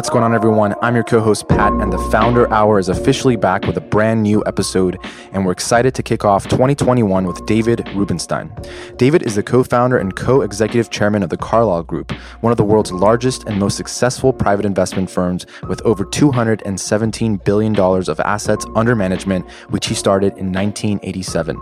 What's going on, everyone? I'm your co host, Pat, and the Founder Hour is officially back with a brand new episode, and we're excited to kick off 2021 with David Rubenstein. David is the co founder and co executive chairman of the Carlyle Group, one of the world's largest and most successful private investment firms with over $217 billion of assets under management, which he started in 1987.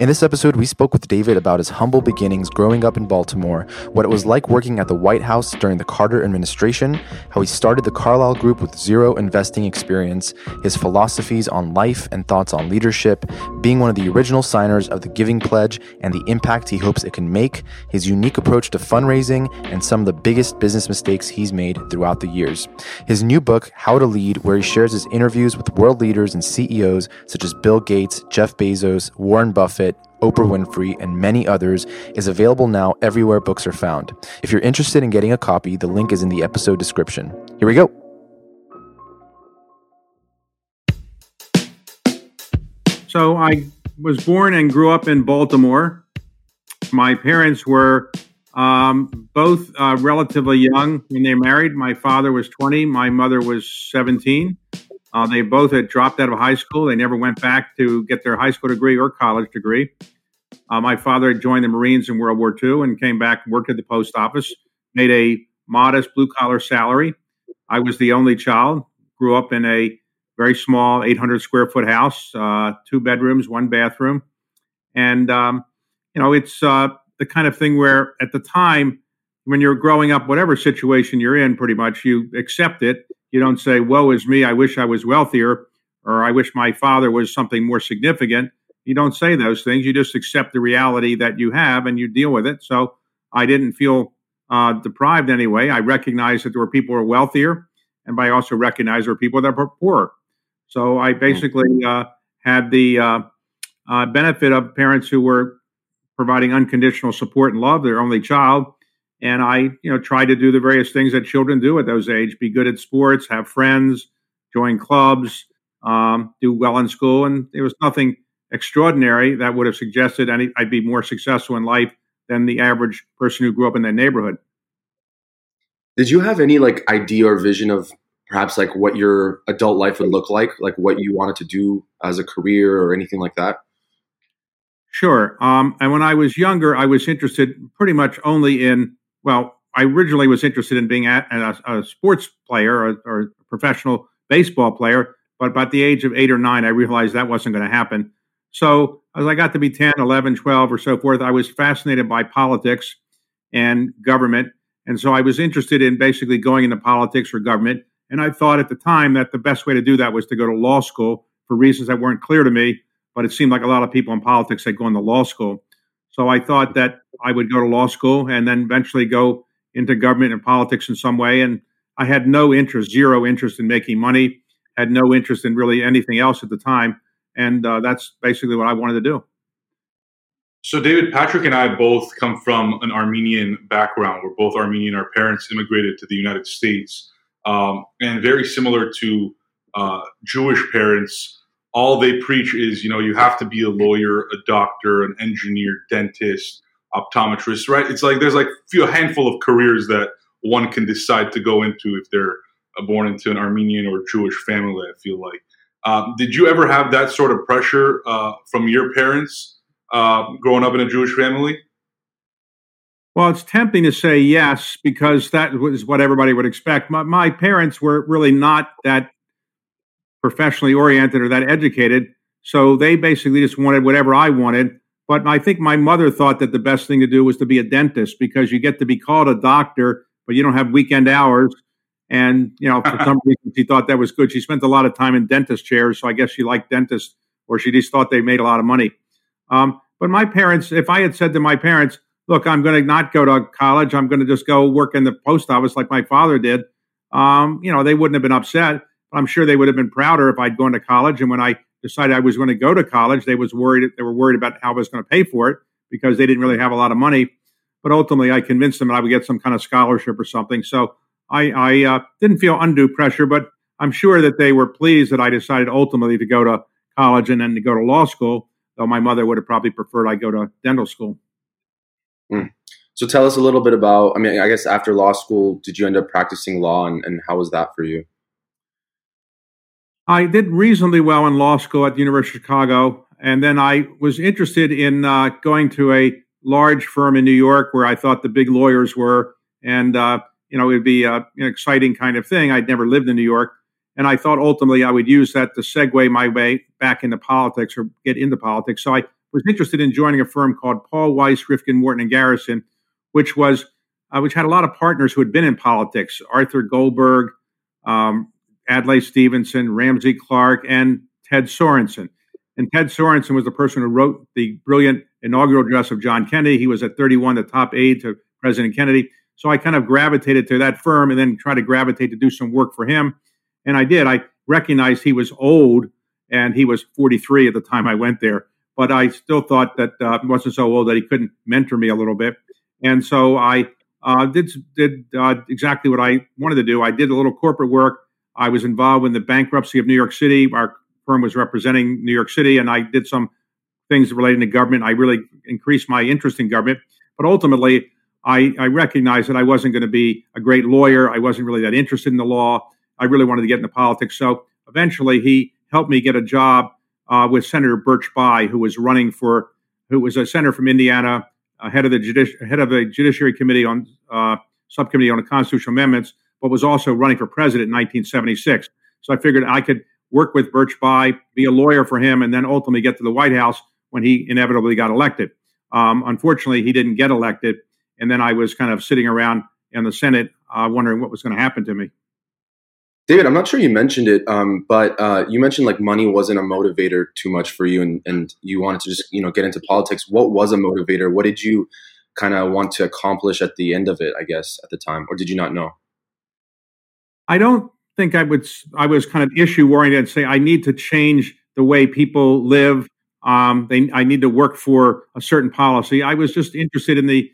In this episode, we spoke with David about his humble beginnings growing up in Baltimore, what it was like working at the White House during the Carter administration, how he started the Carlyle Group with zero investing experience, his philosophies on life and thoughts on leadership, being one of the original signers of the Giving Pledge and the impact he hopes it can make, his unique approach to fundraising, and some of the biggest business mistakes he's made throughout the years. His new book, How to Lead, where he shares his interviews with world leaders and CEOs such as Bill Gates, Jeff Bezos, Warren Buffett, Oprah Winfrey, and many others, is available now everywhere books are found. If you're interested in getting a copy, the link is in the episode description. Here we go. So I was born and grew up in Baltimore. My parents were um, both uh, relatively young when they married. My father was 20, my mother was 17. Uh, they both had dropped out of high school. They never went back to get their high school degree or college degree. Uh, my father had joined the Marines in World War II and came back, worked at the post office, made a modest blue collar salary. I was the only child, grew up in a very small 800 square foot house, uh, two bedrooms, one bathroom. And, um, you know, it's uh, the kind of thing where at the time, when you're growing up, whatever situation you're in, pretty much you accept it you don't say, woe is me, I wish I was wealthier, or I wish my father was something more significant. You don't say those things. You just accept the reality that you have and you deal with it. So I didn't feel uh, deprived anyway. I recognized that there were people who were wealthier, and I also recognized there were people that were poorer. So I basically uh, had the uh, uh, benefit of parents who were providing unconditional support and love their only child and I, you know, tried to do the various things that children do at those age: be good at sports, have friends, join clubs, um, do well in school. And there was nothing extraordinary that would have suggested any, I'd be more successful in life than the average person who grew up in that neighborhood. Did you have any like idea or vision of perhaps like what your adult life would look like, like what you wanted to do as a career or anything like that? Sure. Um, and when I was younger, I was interested pretty much only in well, I originally was interested in being a, a, a sports player or, a professional baseball player, but about the age of eight or nine, I realized that wasn't going to happen. So as I got to be 10, 11, 12, or so forth, I was fascinated by politics and government. And so I was interested in basically going into politics or government. And I thought at the time that the best way to do that was to go to law school for reasons that weren't clear to me. But it seemed like a lot of people in politics had gone to law school. So I thought that I would go to law school and then eventually go into government and politics in some way. And I had no interest, zero interest in making money, had no interest in really anything else at the time. And uh, that's basically what I wanted to do. So, David, Patrick and I both come from an Armenian background. We're both Armenian. Our parents immigrated to the United States. Um, and very similar to uh, Jewish parents, all they preach is, you know, you have to be a lawyer, a doctor, an engineer, dentist, optometrist, right? It's like there's like few a handful of careers that one can decide to go into if they're born into an Armenian or Jewish family. I feel like. Um, did you ever have that sort of pressure uh, from your parents uh, growing up in a Jewish family? Well, it's tempting to say yes because that was what everybody would expect. My, my parents were really not that professionally oriented or that educated. So they basically just wanted whatever I wanted. But I think my mother thought that the best thing to do was to be a dentist because you get to be called a doctor, but you don't have weekend hours. And, you know, for some reason, she thought that was good. She spent a lot of time in dentist chairs. So I guess she liked dentists or she just thought they made a lot of money. Um, but my parents, if I had said to my parents, look, I'm going to not go to college, I'm going to just go work in the post office like my father did, um, you know, they wouldn't have been upset. I'm sure they would have been prouder if I'd gone to college. And when I decided I was going to go to college, they was worried. They were worried about how I was going to pay for it because they didn't really have a lot of money. But ultimately, I convinced them that I would get some kind of scholarship or something. So I, I uh, didn't feel undue pressure, but I'm sure that they were pleased that I decided ultimately to go to college and then to go to law school. Though my mother would have probably preferred I go to dental school. Mm. So tell us a little bit about. I mean, I guess after law school, did you end up practicing law, and, and how was that for you? I did reasonably well in law school at the University of Chicago, and then I was interested in uh, going to a large firm in New York where I thought the big lawyers were, and uh, you know, it'd be uh, an exciting kind of thing. I'd never lived in New York, and I thought ultimately I would use that to segue my way back into politics or get into politics. So I was interested in joining a firm called Paul Weiss, Rifkind, Wharton, and Garrison, which was uh, which had a lot of partners who had been in politics: Arthur Goldberg, um, Adlai Stevenson, Ramsey Clark, and Ted Sorensen. And Ted Sorensen was the person who wrote the brilliant inaugural address of John Kennedy. He was at 31, the top aide to President Kennedy. So I kind of gravitated to that firm and then tried to gravitate to do some work for him. And I did. I recognized he was old and he was 43 at the time I went there. But I still thought that uh, wasn't so old that he couldn't mentor me a little bit. And so I uh, did did uh, exactly what I wanted to do. I did a little corporate work. I was involved in the bankruptcy of New York City. Our firm was representing New York City, and I did some things relating to government. I really increased my interest in government. But ultimately, I, I recognized that I wasn't going to be a great lawyer. I wasn't really that interested in the law. I really wanted to get into politics. So eventually, he helped me get a job uh, with Senator Birch Bayh, who was running for, who was a senator from Indiana, uh, head of the judici- head of the Judiciary Committee on uh, subcommittee on the constitutional amendments, but was also running for president in 1976. So I figured I could work with Birch Bayh, be a lawyer for him, and then ultimately get to the White House when he inevitably got elected. Um, unfortunately, he didn't get elected, and then I was kind of sitting around in the Senate uh, wondering what was going to happen to me. David, I'm not sure you mentioned it, um, but uh, you mentioned like money wasn't a motivator too much for you, and, and you wanted to just you know get into politics. What was a motivator? What did you kind of want to accomplish at the end of it? I guess at the time, or did you not know? I don't think I would. I was kind of issue oriented and say I need to change the way people live. Um, they, I need to work for a certain policy. I was just interested in the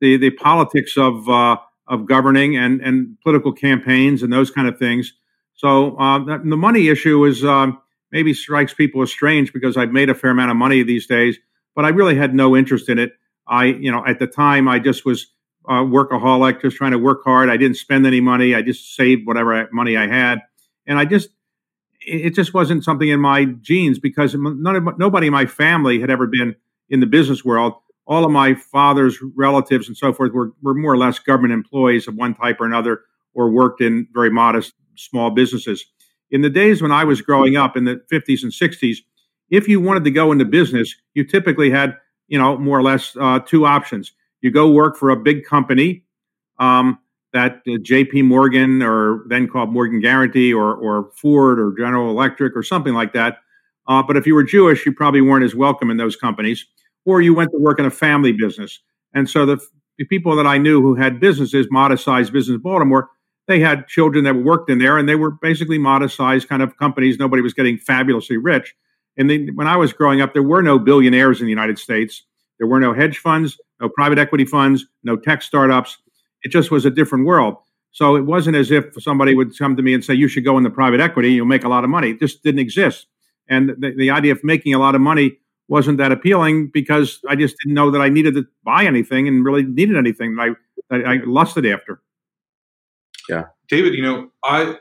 the, the politics of uh, of governing and and political campaigns and those kind of things. So uh, the money issue is um, maybe strikes people as strange because I've made a fair amount of money these days, but I really had no interest in it. I you know at the time I just was uh, workaholic, just trying to work hard. I didn't spend any money. I just saved whatever money I had, and I just it just wasn't something in my genes because none of nobody in my family had ever been in the business world all of my father's relatives and so forth were, were more or less government employees of one type or another or worked in very modest small businesses. In the days when I was growing up in the 50s and 60s, if you wanted to go into business, you typically had, you know, more or less uh, two options. You go work for a big company um, that uh, J.P. Morgan or then called Morgan Guaranty or, or Ford or General Electric or something like that. Uh, but if you were Jewish, you probably weren't as welcome in those companies or you went to work in a family business. And so the, the people that I knew who had businesses, modest sized business in Baltimore, they had children that worked in there and they were basically modest sized kind of companies. Nobody was getting fabulously rich. And when I was growing up, there were no billionaires in the United States. There were no hedge funds, no private equity funds, no tech startups. It just was a different world. So it wasn't as if somebody would come to me and say, you should go into private equity, you'll make a lot of money. It just didn't exist. And the, the idea of making a lot of money wasn't that appealing because I just didn't know that I needed to buy anything and really needed anything that I, that I lusted after. Yeah. David, you know, I,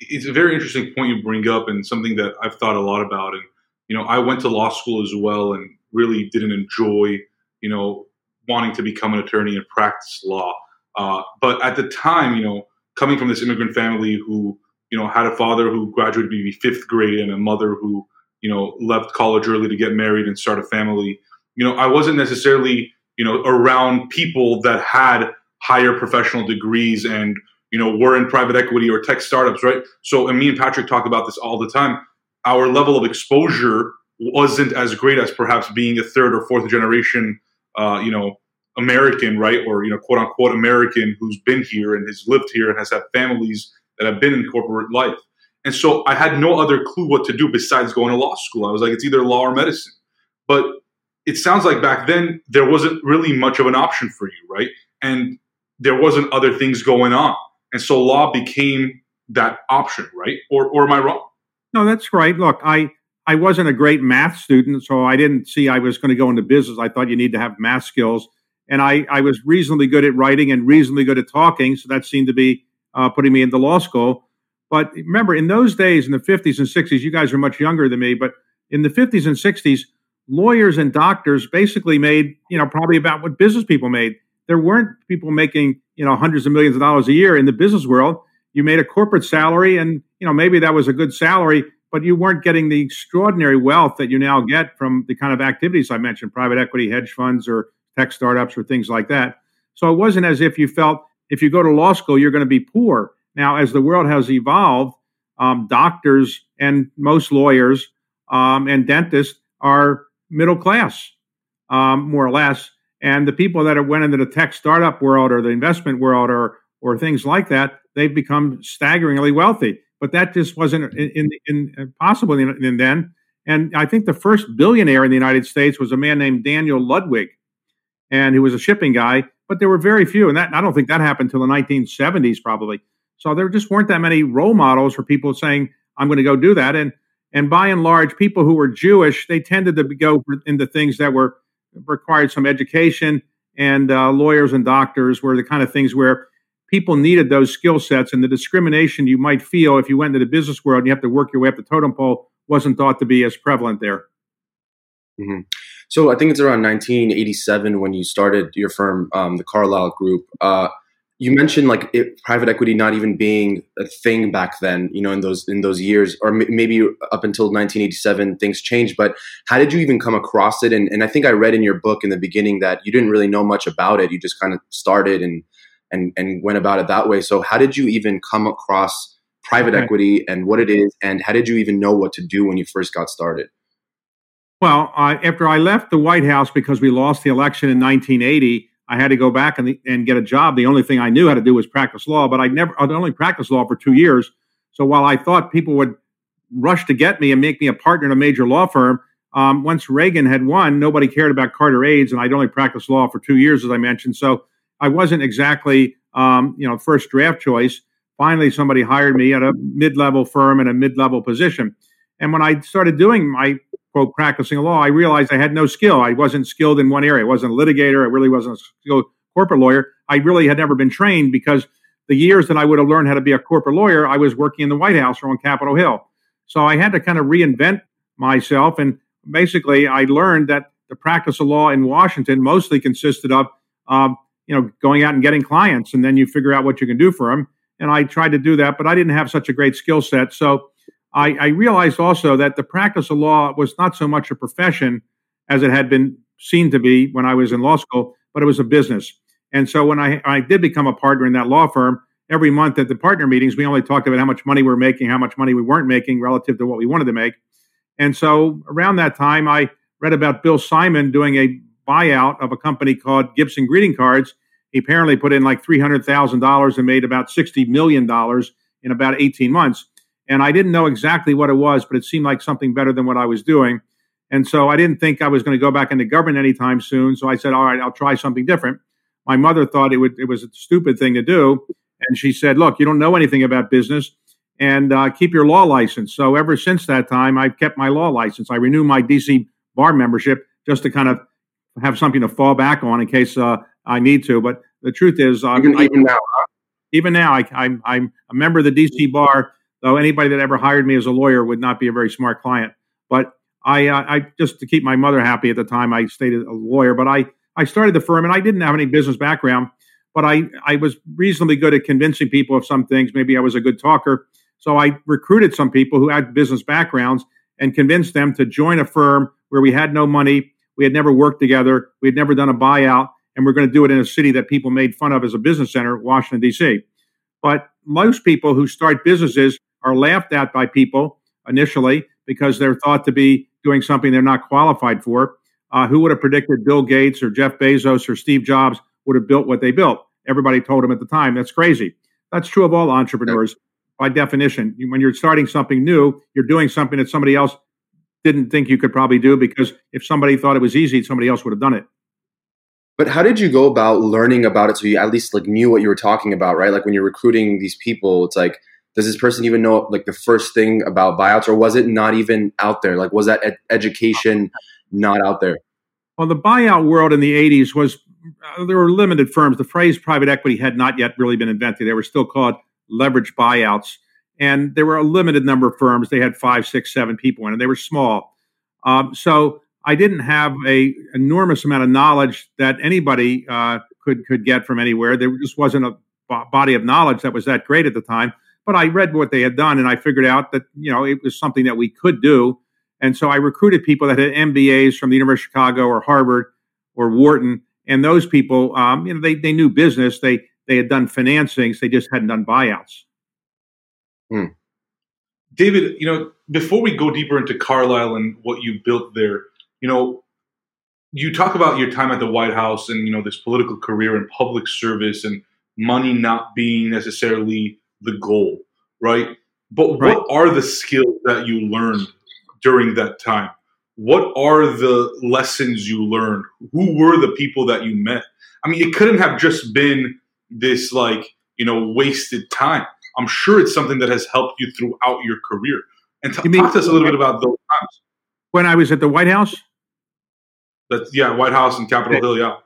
it's a very interesting point you bring up and something that I've thought a lot about. And, you know, I went to law school as well and really didn't enjoy, you know, wanting to become an attorney and practice law. Uh, but at the time, you know, coming from this immigrant family who, you know, had a father who graduated maybe fifth grade and a mother who you know, left college early to get married and start a family. You know, I wasn't necessarily, you know, around people that had higher professional degrees and, you know, were in private equity or tech startups, right? So, and me and Patrick talk about this all the time. Our level of exposure wasn't as great as perhaps being a third or fourth generation, uh, you know, American, right? Or, you know, quote unquote American who's been here and has lived here and has had families that have been in corporate life. And so I had no other clue what to do besides going to law school. I was like, it's either law or medicine. But it sounds like back then there wasn't really much of an option for you, right? And there wasn't other things going on. And so law became that option, right? Or or am I wrong? No, that's right. Look, I I wasn't a great math student, so I didn't see I was going to go into business. I thought you need to have math skills. and I, I was reasonably good at writing and reasonably good at talking. So that seemed to be uh, putting me into law school. But remember, in those days, in the 50s and 60s, you guys are much younger than me, but in the 50s and 60s, lawyers and doctors basically made, you know, probably about what business people made. There weren't people making, you know, hundreds of millions of dollars a year in the business world. You made a corporate salary, and, you know, maybe that was a good salary, but you weren't getting the extraordinary wealth that you now get from the kind of activities I mentioned private equity, hedge funds, or tech startups, or things like that. So it wasn't as if you felt if you go to law school, you're going to be poor. Now, as the world has evolved, um, doctors and most lawyers um, and dentists are middle class, um, more or less. And the people that went into the tech startup world or the investment world or or things like that, they've become staggeringly wealthy. But that just wasn't in, in, in possible in, in then. And I think the first billionaire in the United States was a man named Daniel Ludwig, and he was a shipping guy. But there were very few, and that I don't think that happened until the 1970s, probably. So there just weren't that many role models for people saying, "I'm going to go do that." And and by and large, people who were Jewish, they tended to go into things that were required some education, and uh, lawyers and doctors were the kind of things where people needed those skill sets, and the discrimination you might feel if you went into the business world and you have to work your way up the totem pole wasn't thought to be as prevalent there. Mm-hmm. So I think it's around 1987 when you started your firm, um, the Carlyle Group. Uh, you mentioned like it, private equity not even being a thing back then you know in those in those years or m- maybe up until 1987 things changed but how did you even come across it? And, and i think i read in your book in the beginning that you didn't really know much about it. You just kind of started and and and went about it that way. So how did you even come across private okay. equity and what it is and how did you even know what to do when you first got started? Well uh, after i left the white house because we lost the election in 1980 I had to go back and, and get a job. The only thing I knew how to do was practice law, but I never, I'd only practiced law for two years. So while I thought people would rush to get me and make me a partner in a major law firm, um, once Reagan had won, nobody cared about Carter aides, and I'd only practiced law for two years, as I mentioned. So I wasn't exactly, um, you know, first draft choice. Finally, somebody hired me at a mid-level firm in a mid-level position. And when I started doing my quote practicing law, I realized I had no skill. I wasn't skilled in one area. I wasn't a litigator. I really wasn't a skilled corporate lawyer. I really had never been trained because the years that I would have learned how to be a corporate lawyer, I was working in the White House or on Capitol Hill. So I had to kind of reinvent myself. And basically, I learned that the practice of law in Washington mostly consisted of, um, you know, going out and getting clients, and then you figure out what you can do for them. And I tried to do that, but I didn't have such a great skill set. So I, I realized also that the practice of law was not so much a profession as it had been seen to be when I was in law school, but it was a business. And so when I, I did become a partner in that law firm, every month at the partner meetings, we only talked about how much money we were making, how much money we weren't making relative to what we wanted to make. And so around that time, I read about Bill Simon doing a buyout of a company called Gibson Greeting Cards. He apparently put in like $300,000 and made about $60 million in about 18 months. And I didn't know exactly what it was, but it seemed like something better than what I was doing. And so I didn't think I was going to go back into government anytime soon. So I said, all right, I'll try something different. My mother thought it would it was a stupid thing to do, and she said, "Look, you don't know anything about business, and uh, keep your law license." So ever since that time, I've kept my law license. I renew my DC bar membership just to kind of have something to fall back on in case uh, I need to. But the truth is, uh, even, I, even now, even now, I, I'm I'm a member of the DC bar though anybody that ever hired me as a lawyer would not be a very smart client. But I, uh, I just to keep my mother happy at the time, I stayed a lawyer. But I, I started the firm, and I didn't have any business background, but I, I was reasonably good at convincing people of some things. Maybe I was a good talker, so I recruited some people who had business backgrounds and convinced them to join a firm where we had no money, we had never worked together, we had never done a buyout, and we're going to do it in a city that people made fun of as a business center, Washington D.C. But most people who start businesses are laughed at by people initially because they're thought to be doing something they're not qualified for. Uh, who would have predicted Bill Gates or Jeff Bezos or Steve Jobs would have built what they built? Everybody told them at the time that's crazy. That's true of all entrepreneurs by definition. When you're starting something new, you're doing something that somebody else didn't think you could probably do because if somebody thought it was easy, somebody else would have done it. But how did you go about learning about it so you at least like knew what you were talking about, right? Like when you're recruiting these people, it's like does this person even know like the first thing about buyouts or was it not even out there like was that ed- education not out there well the buyout world in the 80s was uh, there were limited firms. The phrase private equity had not yet really been invented. They were still called leverage buyouts. And there were a limited number of firms. They had five, six, seven people in it. They were small. Um, so I didn't have a enormous amount of knowledge that anybody uh, could could get from anywhere. There just wasn't a b- body of knowledge that was that great at the time. But I read what they had done, and I figured out that you know it was something that we could do. And so I recruited people that had MBAs from the University of Chicago or Harvard or Wharton, and those people, um, you know, they they knew business. They they had done financings. They just hadn't done buyouts. Hmm. David, you know, before we go deeper into Carlyle and what you built there, you know, you talk about your time at the White House and you know this political career and public service and money not being necessarily the goal, right? But right. what are the skills that you learned during that time? What are the lessons you learned? Who were the people that you met? I mean, it couldn't have just been this like, you know, wasted time. I'm sure it's something that has helped you throughout your career. And t- mean, talk to us a little bit about those times. When I was at the White House? That's yeah, White House and Capitol okay. Hill, yeah. All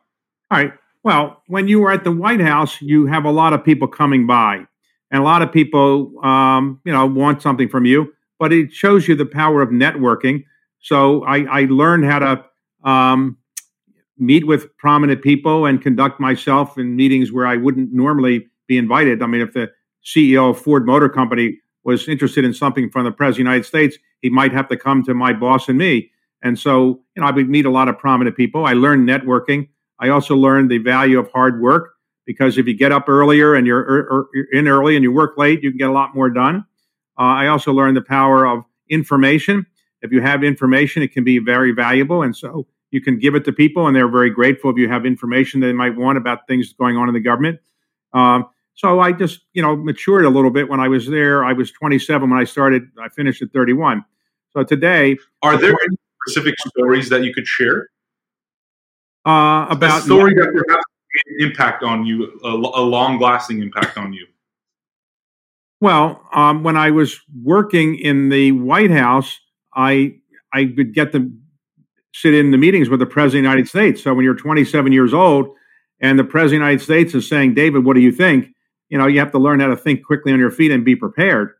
right. Well, when you were at the White House, you have a lot of people coming by, and a lot of people, um, you know, want something from you. But it shows you the power of networking. So I, I learned how to um, meet with prominent people and conduct myself in meetings where I wouldn't normally be invited. I mean, if the CEO of Ford Motor Company was interested in something from the President of the United States, he might have to come to my boss and me. And so, you know, I would meet a lot of prominent people. I learned networking. I also learned the value of hard work because if you get up earlier and you're, er, er, you're in early and you work late, you can get a lot more done. Uh, I also learned the power of information. If you have information, it can be very valuable. And so you can give it to people, and they're very grateful if you have information they might want about things going on in the government. Um, so I just, you know, matured a little bit when I was there. I was 27 when I started. I finished at 31. So today, are there any specific stories that you could share? Uh, about a story that perhaps impact on you, a, a long-lasting impact on you. Well, um, when I was working in the White House, I I would get to sit in the meetings with the President of the United States. So when you're 27 years old and the President of the United States is saying, David, what do you think? You know, you have to learn how to think quickly on your feet and be prepared.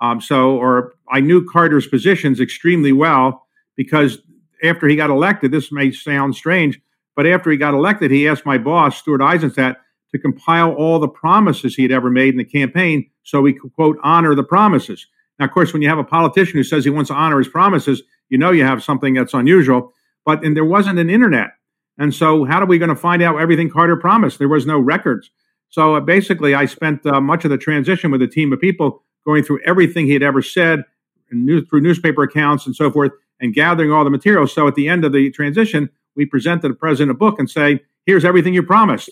Um, so, or I knew Carter's positions extremely well because after he got elected, this may sound strange, but after he got elected, he asked my boss, Stuart Eizenstat, to compile all the promises he had ever made in the campaign so he could, quote, honor the promises. Now, of course, when you have a politician who says he wants to honor his promises, you know you have something that's unusual. But and there wasn't an internet. And so, how are we going to find out everything Carter promised? There was no records. So, uh, basically, I spent uh, much of the transition with a team of people going through everything he had ever said new, through newspaper accounts and so forth and gathering all the materials. So, at the end of the transition, we presented the president a book and say, Here's everything you promised.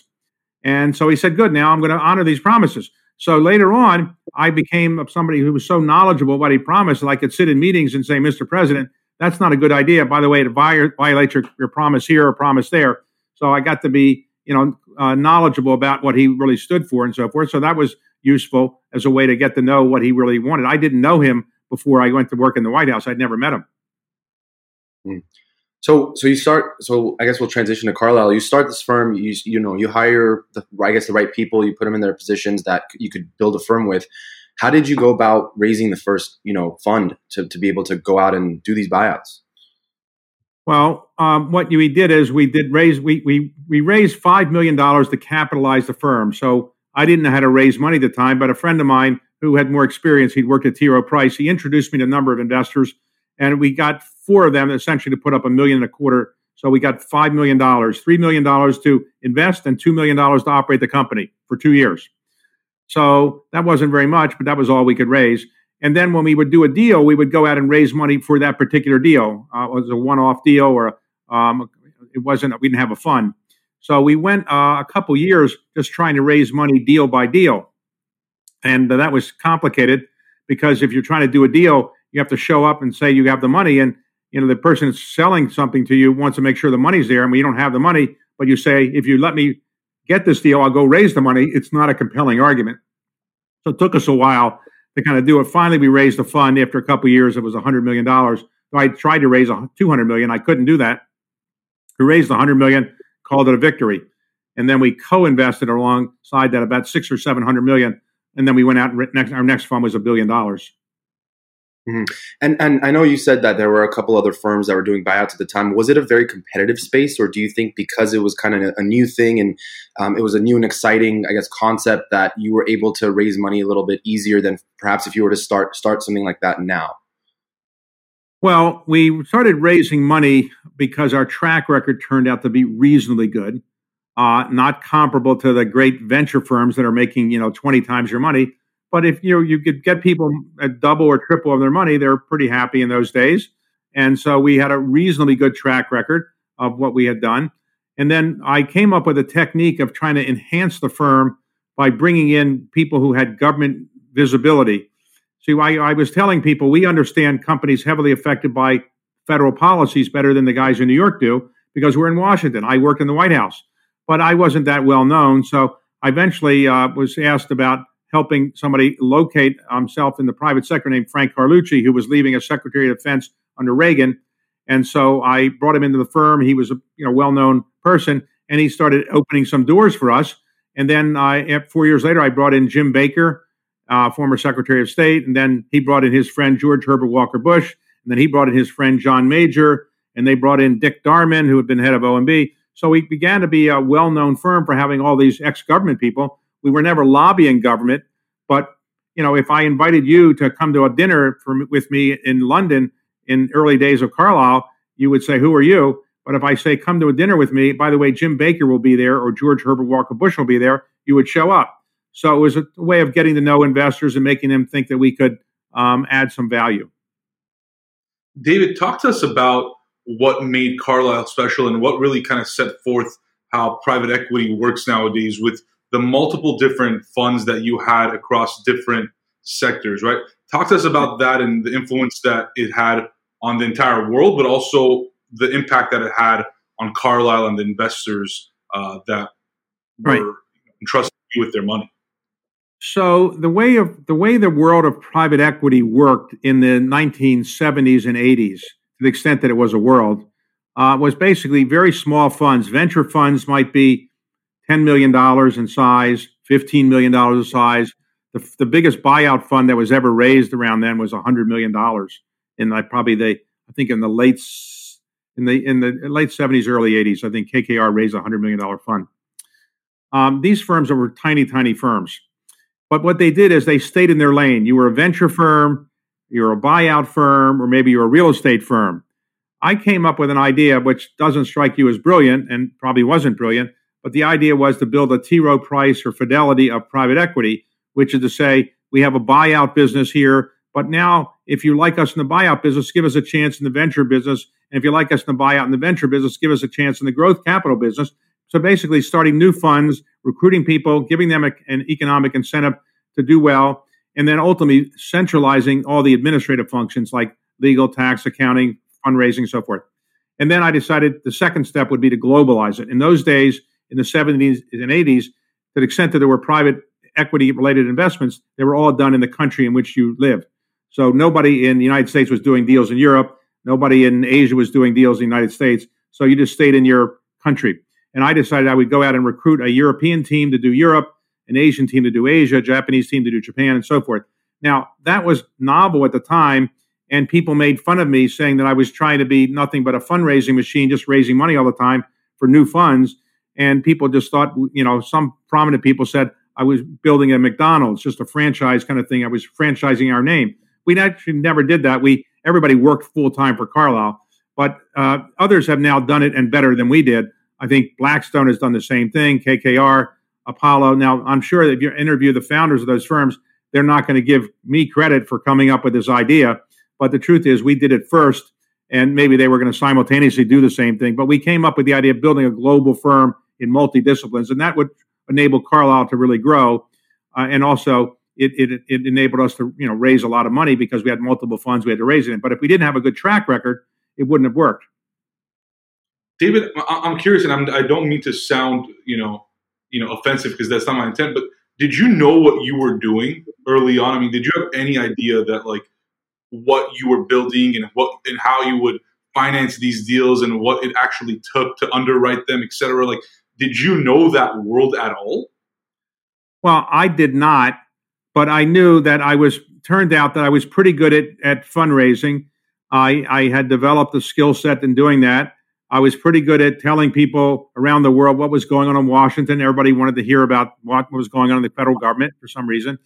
And so he said, Good, now I'm going to honor these promises. So later on, I became somebody who was so knowledgeable what he promised that I could sit in meetings and say, Mr. President, that's not a good idea. By the way, to violate your, your promise here or promise there. So I got to be, you know, uh, knowledgeable about what he really stood for and so forth. So that was useful as a way to get to know what he really wanted. I didn't know him before I went to work in the White House. I'd never met him. Mm. So, so you start. So, I guess we'll transition to Carlyle. You start this firm. You you know you hire the I guess the right people. You put them in their positions that you could build a firm with. How did you go about raising the first you know fund to to be able to go out and do these buyouts? Well, um, what we did is we did raise we we we raised five million dollars to capitalize the firm. So I didn't know how to raise money at the time, but a friend of mine who had more experience, he'd worked at T. Rowe Price. He introduced me to a number of investors and we got four of them essentially to put up a million and a quarter. So we got five million dollars, three million dollars to invest, and two million dollars to operate the company for two years. So that wasn't very much, but that was all we could raise. And then when we would do a deal, we would go out and raise money for that particular deal. Uh, it was a one-off deal, or um, it wasn't. We didn't have a fund. So we went uh, a couple years just trying to raise money deal by deal, and uh, that was complicated because if you're trying to do a deal, you have to show up and say you have the money and you know the person selling something to you wants to make sure the money's there and we don't have the money but you say if you let me get this deal i'll go raise the money. It's not a compelling argument. So it took us a while to kind of do it. Finally we raised the fund. After a couple years it was $100 million so i tried to raise 200 million. I couldn't do that. We raised 100 million called it a victory. And then we co-invested alongside that about six or seven hundred million, and then we went out and next, our next fund was a billion dollars. Mm-hmm. And and I know you said that there were a couple other firms that were doing buyouts at the time. Was it a very competitive space, or do you think because it was kind of a new thing and um, it was a new and exciting, I guess, concept that you were able to raise money a little bit easier than perhaps if you were to start start something like that now? Well, we started raising money because our track record turned out to be reasonably good, uh, not comparable to the great venture firms that are making you know twenty times your money but if you you could get people at double or triple of their money, they're pretty happy in those days. And so we had a reasonably good track record of what we had done. And then I came up with a technique of trying to enhance the firm by bringing in people who had government visibility. See, I, I was telling people we understand companies heavily affected by federal policies better than the guys in New York do because we're in Washington. I work in the White House, but I wasn't that well known. So I eventually uh, was asked about helping somebody locate himself in the private sector named Frank Carlucci, who was leaving as Secretary of Defense under Reagan. And so I brought him into the firm. He was a you know well-known person, and he started opening some doors for us. And then I, four years later, I brought in Jim Baker, uh, former Secretary of State, and then he brought in his friend George Herbert Walker Bush, and then he brought in his friend John Major, and they brought in Dick Darman, who had been head of OMB. So we began to be a well-known firm for having all these ex-government people we were never lobbying government, but you know, if I invited you to come to a dinner for, with me in London in early days of Carlyle, you would say, "Who are you?" But if I say, "Come to a dinner with me," by the way, Jim Baker will be there or George Herbert Walker Bush will be there, you would show up. So it was a way of getting to know investors and making them think that we could um, add some value. David, talk to us about what made Carlyle special and what really kind of set forth how private equity works nowadays with the multiple different funds that you had across different sectors, right? Talk to us about that and the influence that it had on the entire world, but also the impact that it had on Carlyle and the investors uh, that right. were entrusted with their money. So the way of the way the world of private equity worked in the 1970s and 80s, to the extent that it was a world, uh, was basically very small funds. Venture funds might be $10 million in size, $15 million in size. The, the biggest buyout fund that was ever raised around then was $100 million And I probably they, I think in the late, in the, in the late 70s, early 80s. I think KKR raised a $100 million fund. Um, these firms were tiny, tiny firms. But what they did is they stayed in their lane. You were a venture firm, you're a buyout firm, or maybe you're a real estate firm. I came up with an idea which doesn't strike you as brilliant and probably wasn't brilliant, but the idea was to build a T. Rowe Price or Fidelity of private equity, which is to say, we have a buyout business here, but now if you like us in the buyout business, give us a chance in the venture business. And if you like us in the buyout in the venture business, give us a chance in the growth capital business. So basically, starting new funds, recruiting people, giving them a, an economic incentive to do well, and then ultimately centralizing all the administrative functions like legal, tax, accounting, fundraising, so forth. And then I decided the second step would be to globalize it. In those days, in the 70s and 80s, to the extent that there were private equity related investments, they were all done in the country in which you lived. So nobody in the United States was doing deals in Europe. Nobody in Asia was doing deals in the United States. So you just stayed in your country. And I decided I would go out and recruit a European team to do Europe, an Asian team to do Asia, a Japanese team to do Japan, and so forth. Now, that was novel at the time. And people made fun of me saying that I was trying to be nothing but a fundraising machine, just raising money all the time for new funds and people just thought, you know, some prominent people said I was building a McDonald's, just a franchise kind of thing. I was franchising our name. We actually never did that. We everybody worked full time for Carlyle, but uh, others have now done it and better than we did. I think Blackstone has done the same thing. KKR, Apollo. Now, I'm sure that if you interview the founders of those firms, they're not going to give me credit for coming up with this idea. But the truth is, we did it first, and maybe they were going to simultaneously do the same thing. But we came up with the idea of building a global firm in multidisciplines, and that would enable Carlyle to really grow. Uh, and also, it, it, it enabled us to you know raise a lot of money because we had multiple funds we had to raise it in. But if we didn't have a good track record, it wouldn't have worked. David, I'm curious, and I'm, I do not mean to sound you know you know offensive because that's not my intent. But did you know what you were doing early on? I mean, did you have any idea that like what you were building and what and how you would finance these deals and what it actually took to underwrite them, et cetera? Like, Did you know that world at all? Well, I did not, but I knew that I was turned out that I was pretty good at, at fundraising. I, I had developed a skill set in doing that. I was pretty good at telling people around the world what was going on in Washington. Everybody wanted to hear about what was going on in the federal government for some reason.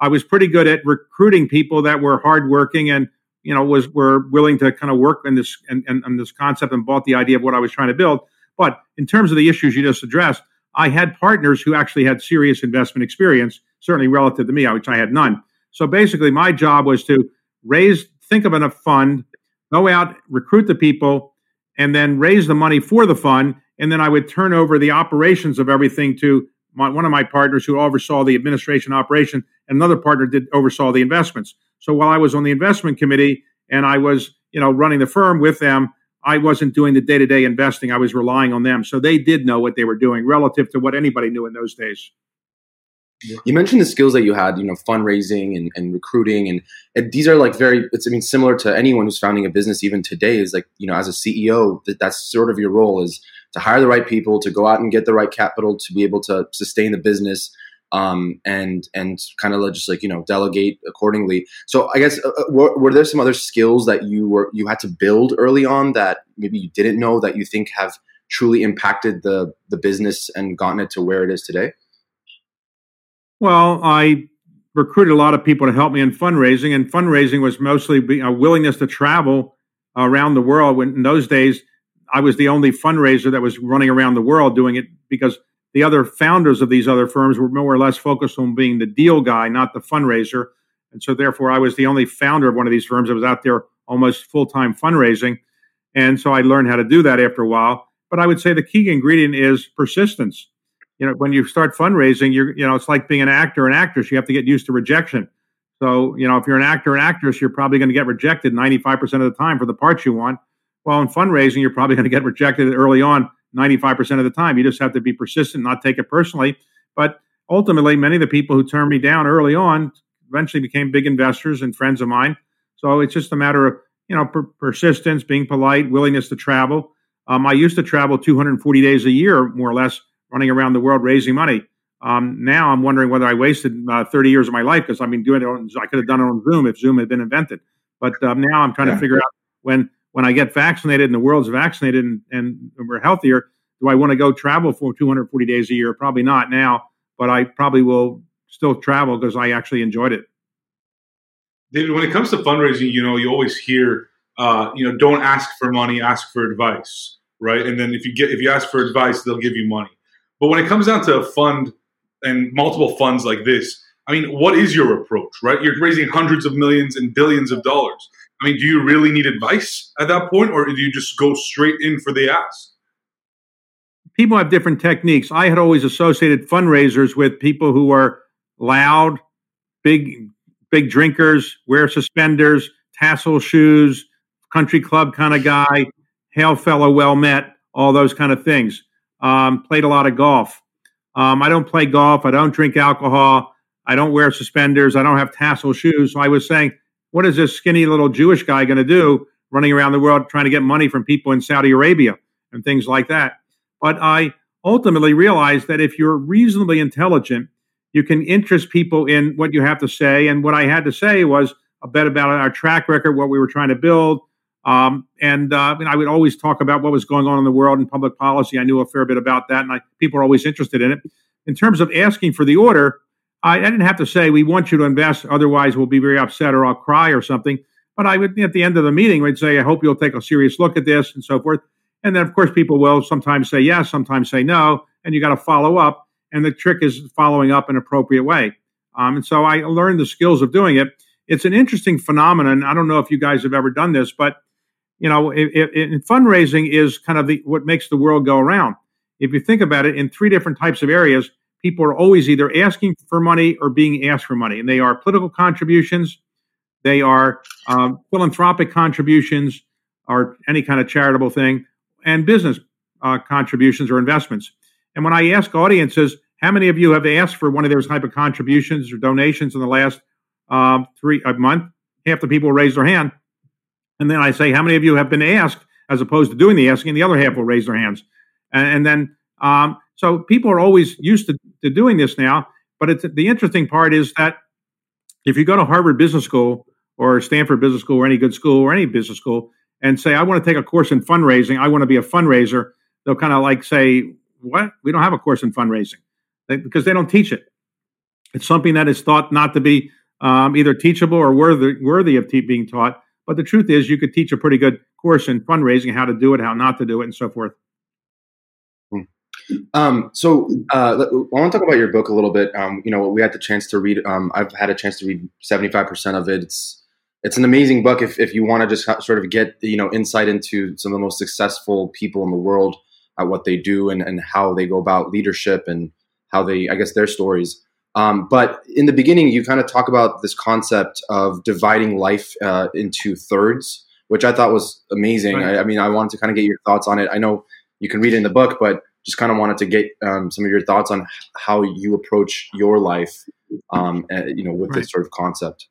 I was pretty good at recruiting people that were hardworking and you know was were willing to kind of work in this and, and, and this concept and bought the idea of what I was trying to build. But in terms of the issues you just addressed, I had partners who actually had serious investment experience, certainly relative to me, which I had none. So basically, my job was to raise, think of a fund, go out, recruit the people, and then raise the money for the fund. And then I would turn over the operations of everything to my, one of my partners who oversaw the administration operation, and another partner did oversaw the investments. So while I was on the investment committee and I was, you know, running the firm with them, I wasn't doing the day to day investing. I was relying on them. So they did know what they were doing relative to what anybody knew in those days. You mentioned the skills that you had, you know, fundraising and, and recruiting, and, and, these are like very. It's I mean, similar to anyone who's founding a business even today. Is like you know, as a CEO, that that's sort of your role is to hire the right people, to go out and get the right capital, to be able to sustain the business, um, and and kind of just like you know delegate accordingly. So I guess uh, uh, were, were, there some other skills that you were you had to build early on that maybe you didn't know that you think have truly impacted the the business and gotten it to where it is today? Well, I recruited a lot of people to help me in fundraising, and fundraising was mostly a willingness to travel around the world. When in those days, I was the only fundraiser that was running around the world doing it because the other founders of these other firms were more or less focused on being the deal guy, not the fundraiser. And so, therefore, I was the only founder of one of these firms that was out there almost full time fundraising. And so I learned how to do that after a while. But I would say the key ingredient is persistence. You know, when you start fundraising, you're, you know, it's like being an actor and actress. You have to get used to rejection. So, you know, if you're an actor and actress, you're probably going to get rejected 95% of the time for the parts you want. Well, in fundraising, you're probably going to get rejected early on 95% of the time. You just have to be persistent, not take it personally. But ultimately, many of the people who turned me down early on eventually became big investors and friends of mine. So it's just a matter of, you know, per- persistence, being polite, willingness to travel. Um, I used to travel 240 days a year, more or less, running around the world raising money. Um, now I'm wondering whether I wasted uh, 30 years of my life because I've been doing it on, I could have done it on Zoom if Zoom had been invented. But um, now I'm trying yeah. to figure out when when I get vaccinated and the world's vaccinated and, and we're healthier, do I want to go travel for 240 days a year? Probably not now, but I probably will still travel because I actually enjoyed it. David, when it comes to fundraising, you know, you always hear, uh, you know, don't ask for money, ask for advice, right? And then if you get if you ask for advice, they'll give you money. But when it comes down to a fund and multiple funds like this, I mean, what is your approach, right? You're raising hundreds of millions and billions of dollars. I mean, do you really need advice at that point, or do you just go straight in for the ask? People have different techniques. I had always associated fundraisers with people who are loud, big, big drinkers, wear suspenders, tassel shoes, country club kind of guy, hail fellow, well met, all those kind of things. Um, played a lot of golf. Um, I don't play golf. I don't drink alcohol. I don't wear suspenders. I don't have tassel shoes. So I was saying what is this skinny little Jewish guy going to do running around the world trying to get money from people in Saudi Arabia and things like that? But I ultimately realized that if you're reasonably intelligent, you can interest people in what you have to say. And what I had to say was a bit about our track record, what we were trying to build. Um, and uh, I would always talk about what was going on in the world and public policy. I knew a fair bit about that, and I, people are always interested in it. In terms of asking for the order, I, I, didn't have to say we want you to invest, otherwise we'll be very upset or I'll cry or something. But I would at the end of the meeting, we'd say, I hope you'll take a serious look at this and so forth. And then of course people will sometimes say yes, sometimes say no, and you got to follow up. And the trick is following up in an appropriate way. Um, and so I learned the skills of doing it. It's an interesting phenomenon. I don't know if you guys have ever done this, but you know, it, it, fundraising is kind of the, what makes the world go around. If you think about it, in three different types of areas, people are always either asking for money or being asked for money. And they are political contributions, they are um, philanthropic contributions, or any kind of charitable thing, and business uh, contributions or investments. And when I ask audiences, how many of you have asked for one of those type of contributions or donations in the last um, three a month? Half the people raise their hand. And then I say, how many of you have been asked as opposed to doing the asking? The other half will raise their hands. And, and then um, so people are always used to, to doing this now. But the interesting part is that if you go to Harvard Business School or Stanford Business School or any good school or any business school and say, I want to take a course in fundraising, I want to be a fundraiser, they'll kind of like say, What? We don't have a course in fundraising they, because they don't teach it. It's something that is thought not to be um, either teachable or worthy, worthy of te- being taught. But the truth is, you could teach a pretty good course in fundraising, how to do it, how not to do it, and so forth. Um, so uh, I want to talk about your book a little bit. Um, you know, we had the chance to read. Um, I've had a chance to read seventy five percent of it. It's it's an amazing book if if you want to just sort of get you know insight into some of the most successful people in the world at what they do and and how they go about leadership and how they I guess their stories. Um, but in the beginning, you kind of talk about this concept of dividing life uh, into thirds, which I thought was amazing. Right. I, I mean, I wanted to kind of get your thoughts on it. I know you can read it in the book, but just kind of wanted to get um, some of your thoughts on how you approach your life, um, uh, you know, with right. this sort of concept.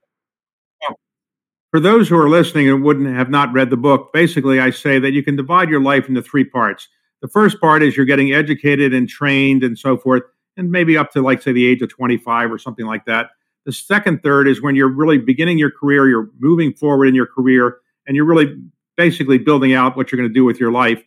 For those who are listening and wouldn't have not read the book, basically, I say that you can divide your life into three parts. The first part is you're getting educated and trained and so forth, and maybe up to like say the age of 25 or something like that. The second third is when you're really beginning your career, you're moving forward in your career, and you're really basically building out what you're going to do with your life.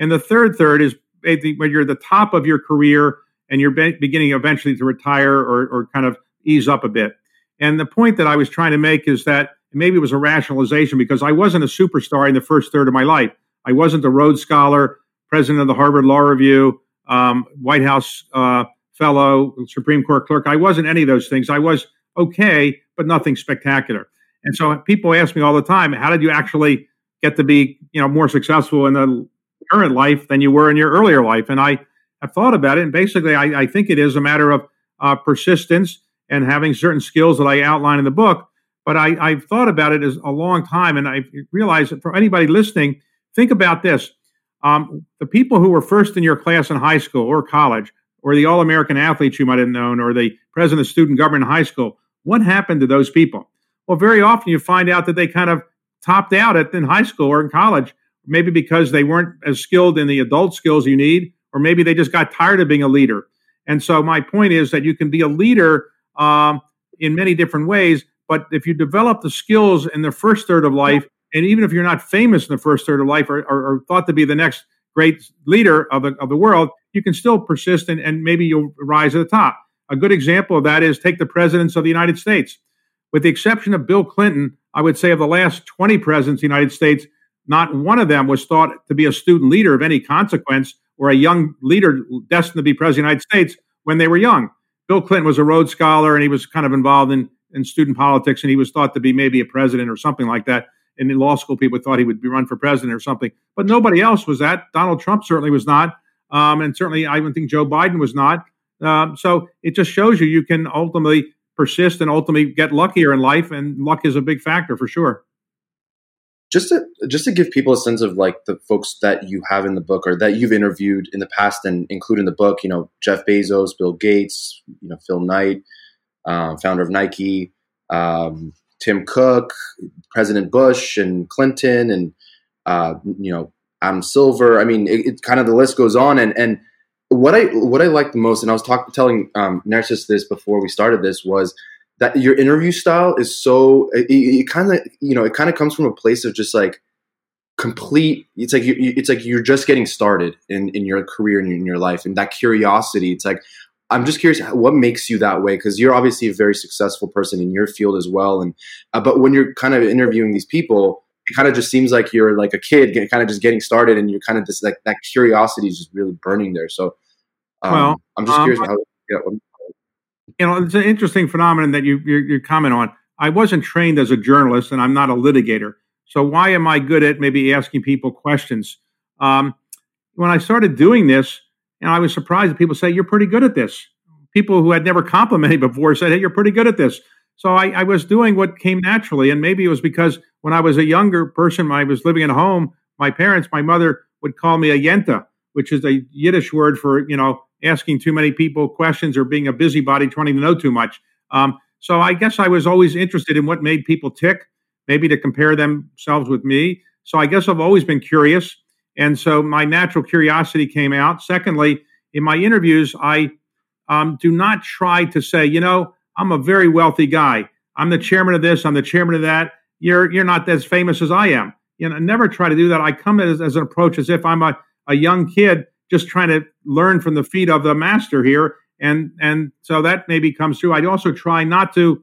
And the third third is when you're at the top of your career and you're be- beginning eventually to retire or, or kind of ease up a bit. And the point that I was trying to make is that maybe it was a rationalization because I wasn't a superstar in the first third of my life. I wasn't a Rhodes Scholar, president of the Harvard Law Review, um, White House uh, fellow, Supreme Court clerk. I wasn't any of those things. I was okay, but nothing spectacular. And so people ask me all the time, how did you actually get to be, you know, more successful in the current life than you were in your earlier life. And I have thought about it, and basically, I, I think it is a matter of uh, persistence and having certain skills that I outline in the book. But I, have thought about it as a long time, and I realized that for anybody listening, think about this: um, the people who were first in your class in high school or college, or the all-American athletes you might have known, or the president of student government in high school. What happened to those people? Well, very often you find out that they kind of topped out at in high school or in college maybe because they weren't as skilled in the adult skills you need, or maybe they just got tired of being a leader. And so my point is that you can be a leader um, in many different ways, but if you develop the skills in the first third of life, and even if you're not famous in the first third of life or, or, or thought to be the next great leader of the, of the world, you can still persist and, and maybe you'll rise to the top. A good example of that is take the presidents of the United States. With the exception of Bill Clinton, I would say of the last 20 presidents of the United States, not one of them was thought to be a student leader of any consequence or a young leader destined to be president of the United States when they were young. Bill Clinton was a Rhodes Scholar and he was kind of involved in, in student politics and he was thought to be maybe a president or something like that. And in law school, people thought he would be run for president or something. But nobody else was that. Donald Trump certainly was not. Um, and certainly, I even think Joe Biden was not. Um, so it just shows you you can ultimately persist and ultimately get luckier in life. And luck is a big factor for sure just to just to give people a sense of like the folks that you have in the book or that you've interviewed in the past and include in the book you know jeff bezos bill gates you know phil knight uh, founder of nike um, tim cook president bush and clinton and uh, you know adam silver. I mean it, it, kind of the list goes on. And and what i what i like the most and i was talking telling um, narcissus this before we started this was that your interview style is so it, it kind of you know it kind of comes from a place of just like complete it's like you, it's like you're just getting started in in your career and in your life and that curiosity it's like i'm just curious what makes you that way? Because you're obviously a very successful person in your field as well and uh, but when you're kind of interviewing these people it kind of just seems like you're like a kid kind of just getting started and you're kind of just like that curiosity is just really burning there so um, well, i'm just curious um, how yeah, you know, it's an interesting phenomenon that you, you, you comment on. I wasn't trained as a journalist, and I'm not a litigator. So why am I good at maybe asking people questions? Um, when I started doing this, you know, I was surprised that people say you're pretty good at this. People who had never complimented before said, "Hey, you're pretty good at this." So I, I was doing what came naturally, and maybe it was because when I was a younger person, I was living at home. My parents, my mother would call me a yenta, which is a Yiddish word for you know asking too many people questions or being a busybody trying to know too much. Um, so I guess I was always interested in what made people tick, maybe to compare themselves with me. So I guess I've always been curious. And so my natural curiosity came out. Secondly, in my interviews, I um, do not try to say, you know, I'm a very wealthy guy. I'm the chairman of this. I'm the chairman of that. You're you're not as famous as I am. You know, never try to do that. I come as, as an approach as if I'm a, a young kid just trying to learn from the feet of the master here. And and so that maybe comes through. I also try not to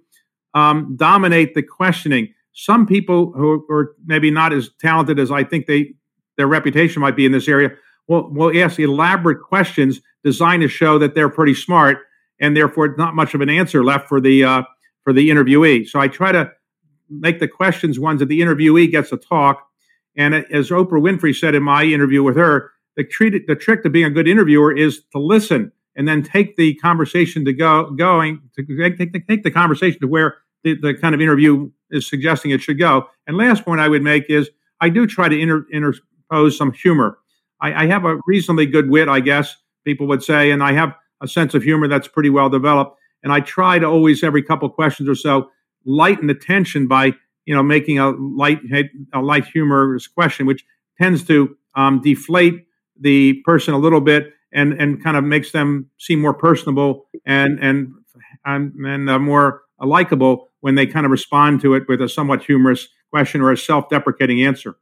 um, dominate the questioning. Some people who are maybe not as talented as I think they their reputation might be in this area will will ask elaborate questions designed to show that they're pretty smart, and therefore not much of an answer left for the uh, for the interviewee. So I try to make the questions ones that the interviewee gets to talk. And as Oprah Winfrey said in my interview with her, the, treat, the trick to being a good interviewer is to listen and then take the conversation to go going to take, take, take the conversation to where the, the kind of interview is suggesting it should go. And last point I would make is I do try to inter, interpose some humor. I, I have a reasonably good wit, I guess people would say, and I have a sense of humor that's pretty well developed. And I try to always, every couple questions or so, lighten the tension by you know making a light a light humorous question, which tends to um, deflate the person a little bit and and kind of makes them seem more personable and and and, and uh, more likable when they kind of respond to it with a somewhat humorous question or a self-deprecating answer.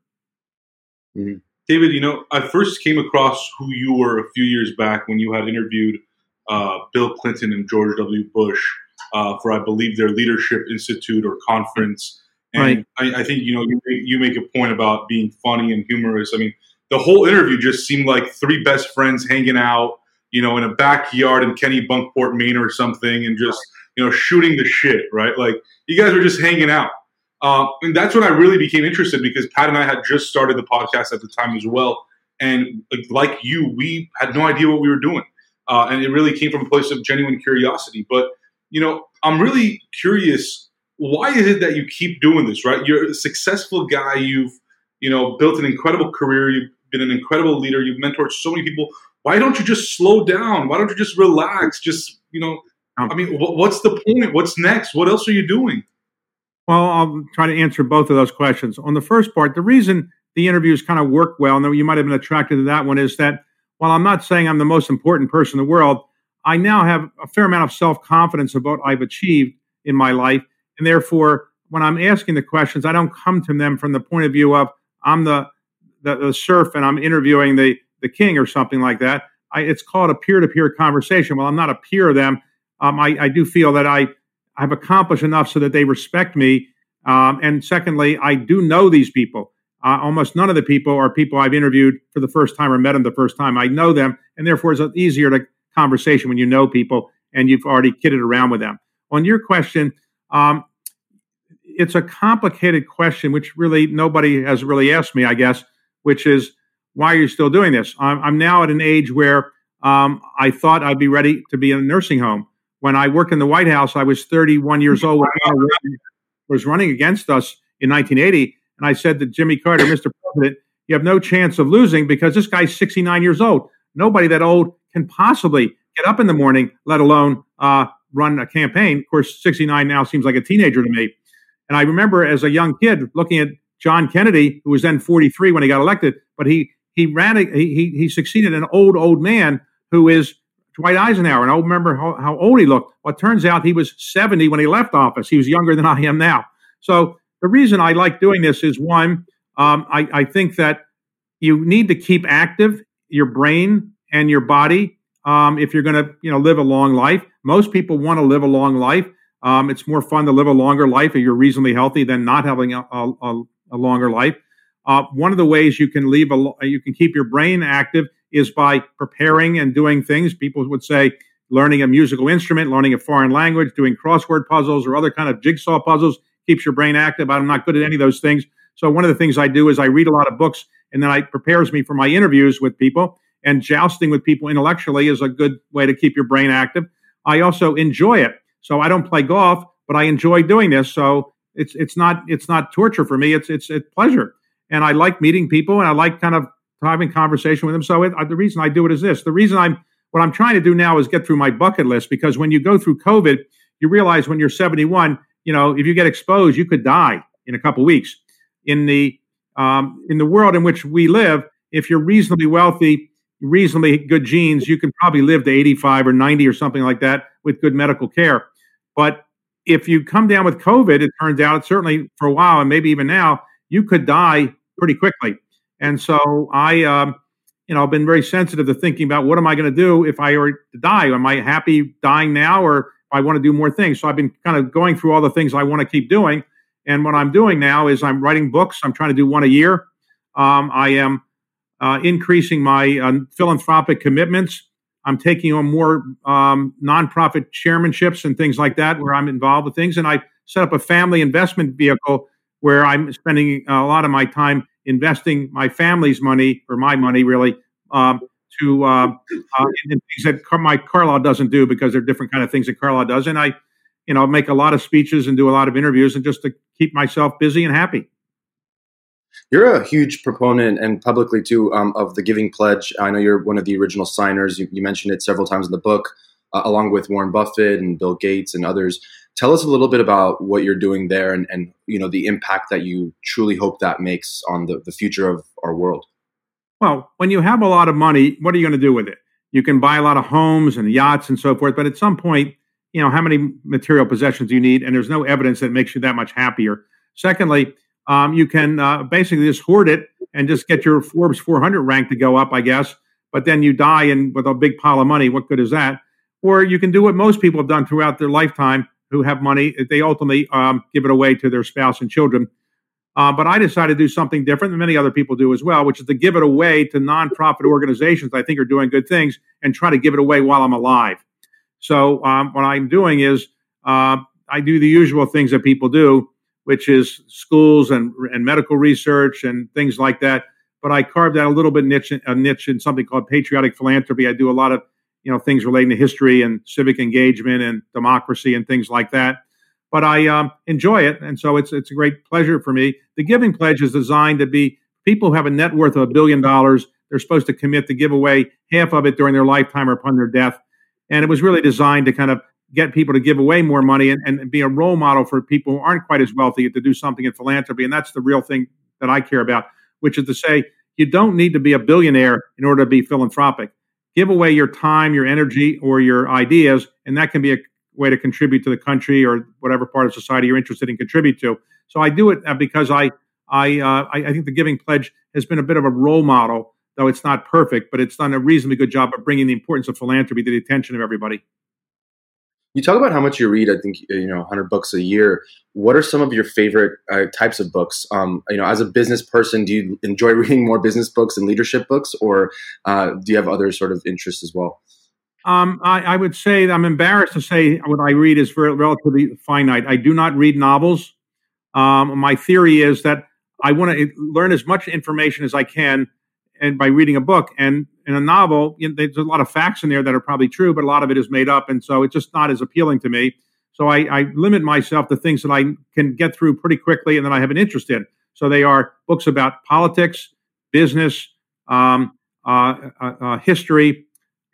Mm-hmm. David, you know, I first came across who you were a few years back when you had interviewed uh, Bill Clinton and George W. Bush uh, for, I believe, their Leadership Institute or conference. And right. I, I, think you know you make, you make a point about being funny and humorous. I mean, the whole interview just seemed like three best friends hanging out, you know, in a backyard in Kennebunkport, Maine, or something, and just you know shooting the shit. Right, like you guys were just hanging out. Uh, and that's when I really became interested because Pat and I had just started the podcast at the time as well. And like you, we had no idea what we were doing. Uh, and it really came from a place of genuine curiosity. But, you know, I'm really curious why is it that you keep doing this, right? You're a successful guy. You've, you know, built an incredible career. You've been an incredible leader. You've mentored so many people. Why don't you just slow down? Why don't you just relax? Just, you know, um, I mean, what's the point? What's next? What else are you doing? Well, I'll try to answer both of those questions. On the first part, the reason the interviews kind of work well, and you might have been attracted to that one, is that while I'm not saying I'm the most important person in the world, I now have a fair amount of self confidence about what I've achieved in my life. And therefore, when I'm asking the questions, I don't come to them from the point of view of I'm the, the, the serf and I'm interviewing the, the king or something like that. I, it's called a peer to peer conversation. Well, I'm not a peer of them. Um, I, I do feel that I I've accomplished enough so that they respect me. Um, and secondly, I do know these people. Uh, almost none of the people are people I've interviewed for the first time or met them the first time. I know them, and therefore it's easier to conversation when you know people and you've already kidded around with them. On your question, um, it's a complicated question, which really nobody has really asked me, I guess, which is why are you still doing this? I'm, I'm now at an age where um, I thought I'd be ready to be in a nursing home when I worked in the White House, I was 31 years old when was running against us in 1980. And I said to Jimmy Carter, Mr. President, you have no chance of losing because this guy's 69 years old. Nobody that old can possibly get up in the morning, let alone uh, run a campaign. Of course, 69 now seems like a teenager to me. And I remember as a young kid looking at John Kennedy, who was then 43 when he got elected, but he he ran a, he he succeeded an old old man who is Dwight Eisenhower, and I remember how, how old he looked. Well, turns out he was 70 when he left office. He was younger than I am now. So the reason I like doing this is one, um, I, I, think that you need to keep active your brain and your body um, if you're going to you know live a long life. Most people want to live a long life. Um, it's more fun to live a longer life if you're reasonably healthy than not having a, a, a longer life. Uh, one of the ways you can leave a you can keep your brain active is by preparing and doing things. People would say learning a musical instrument, learning a foreign language, doing crossword puzzles or other kind of jigsaw puzzles keeps your brain active. I'm not good at any of those things. So one of the things I do is I read a lot of books and then it prepares me for my interviews with people. And jousting with people intellectually is a good way to keep your brain active. I also enjoy it. So I don't play golf, but I enjoy doing this. So it's it's not it's not torture for me. It's it's it's pleasure. And I like meeting people and I like kind of having conversation with them. So it, the reason I do it is this: the reason I'm what I'm trying to do now is get through my bucket list because when you go through COVID, you realize when you're 71, you know, if you get exposed, you could die in a couple weeks. In the um, in the world in which we live, if you're reasonably wealthy, reasonably good genes, you can probably live to 85 or 90 or something like that with good medical care. But if you come down with COVID, it turns out certainly for a while and maybe even now, you could die pretty quickly. And so I, um, you know, I've been very sensitive to thinking about what am I going to do if I were to die? Am I happy dying now or I want to do more things? So I've been kind of going through all the things I want to keep doing. And what I'm doing now is I'm writing books. I'm trying to do one a year. Um, I am uh, increasing my uh, philanthropic commitments. I'm taking on more um, nonprofit chairmanships and things like that where I'm involved with things. And I set up a family investment vehicle where I'm spending a lot of my time investing my family's money or my money really um, to uh, uh, in things that Car- my Carlyle doesn't do because they're different kind of things that Carlyle does. And I, you know, make a lot of speeches and do a lot of interviews and just to keep myself busy and happy. You're a huge proponent and publicly too um, of the Giving Pledge. I know you're one of the original signers. You, you mentioned it several times in the book, uh, along with Warren Buffett and Bill Gates and others. Tell us a little bit about what you're doing there and, and you know the impact that you truly hope that makes on the, the future of our world. Well, when you have a lot of money, what are you going to do with it? You can buy a lot of homes and yachts and so forth, but at some point, you know, how many material possessions do you need? And there's no evidence that makes you that much happier. Secondly, um, you can uh, basically just hoard it and just get your Forbes 400 rank to go up, I guess. But then you die and with a big pile of money. What good is that? Or you can do what most people have done throughout their lifetime who have money. They ultimately um, give it away to their spouse and children. Uh, but I decided to do something different than many other people do as well, which is to give it away to nonprofit organizations I think are doing good things and try to give it away while I'm alive. So um, what I'm doing is uh, I do the usual things that people do, which is schools and, and medical research and things like that. But I carved out a little bit niche, a niche in something called patriotic philanthropy. I do a lot of you know things relating to history and civic engagement and democracy and things like that. But I um, enjoy it, and so it's it's a great pleasure for me. The Giving Pledge is designed to be people who have a net worth of a billion dollars. They're supposed to commit to give away half of it during their lifetime or upon their death, and it was really designed to kind of get people to give away more money and, and be a role model for people who aren't quite as wealthy to do something in philanthropy. And that's the real thing that I care about, which is to say, you don't need to be a billionaire in order to be philanthropic. Give away your time, your energy, or your ideas, and that can be a way to contribute to the country or whatever part of society you're interested in contribute to. So I do it uh, because I I, uh, I, I think the Giving Pledge has been a bit of a role model, though it's not perfect, but it's done a reasonably good job of bringing the importance of philanthropy to the attention of everybody. You talk about how much you read. I think you know 100 books a year. What are some of your favorite uh, types of books? Um, you know, as a business person, do you enjoy reading more business books and leadership books, or uh, do you have other sort of interests as well? Um, I, I, would say I'm embarrassed to say what I read is very, relatively finite. I do not read novels. Um, my theory is that I want to learn as much information as I can and by reading a book. And in a novel, you know, there's a lot of facts in there that are probably true, but a lot of it is made up, and so it's just not as appealing to me. So I, I limit myself to things that I can get through pretty quickly and that I have an interest in. So they are books about politics, business, um, uh, uh, uh, history,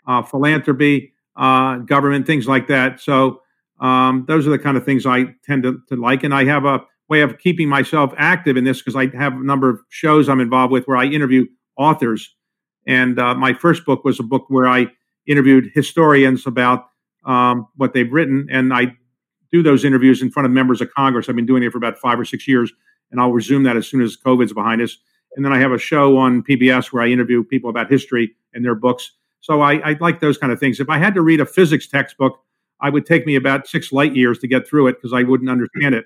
uh, philanthropy, uh, government, things like that. So um, those are the kind of things I tend to, to like. And I have a way of keeping myself active in this because I have a number of shows I'm involved with where I interview authors. And uh, my first book was a book where I interviewed historians about um, what they've written, and I do those interviews in front of members of Congress. I've been doing it for about five or six years, and I'll resume that as soon as COVID's behind us. And then I have a show on PBS where I interview people about history and their books. So I, I like those kind of things. If I had to read a physics textbook, I would take me about six light years to get through it because I wouldn't understand it.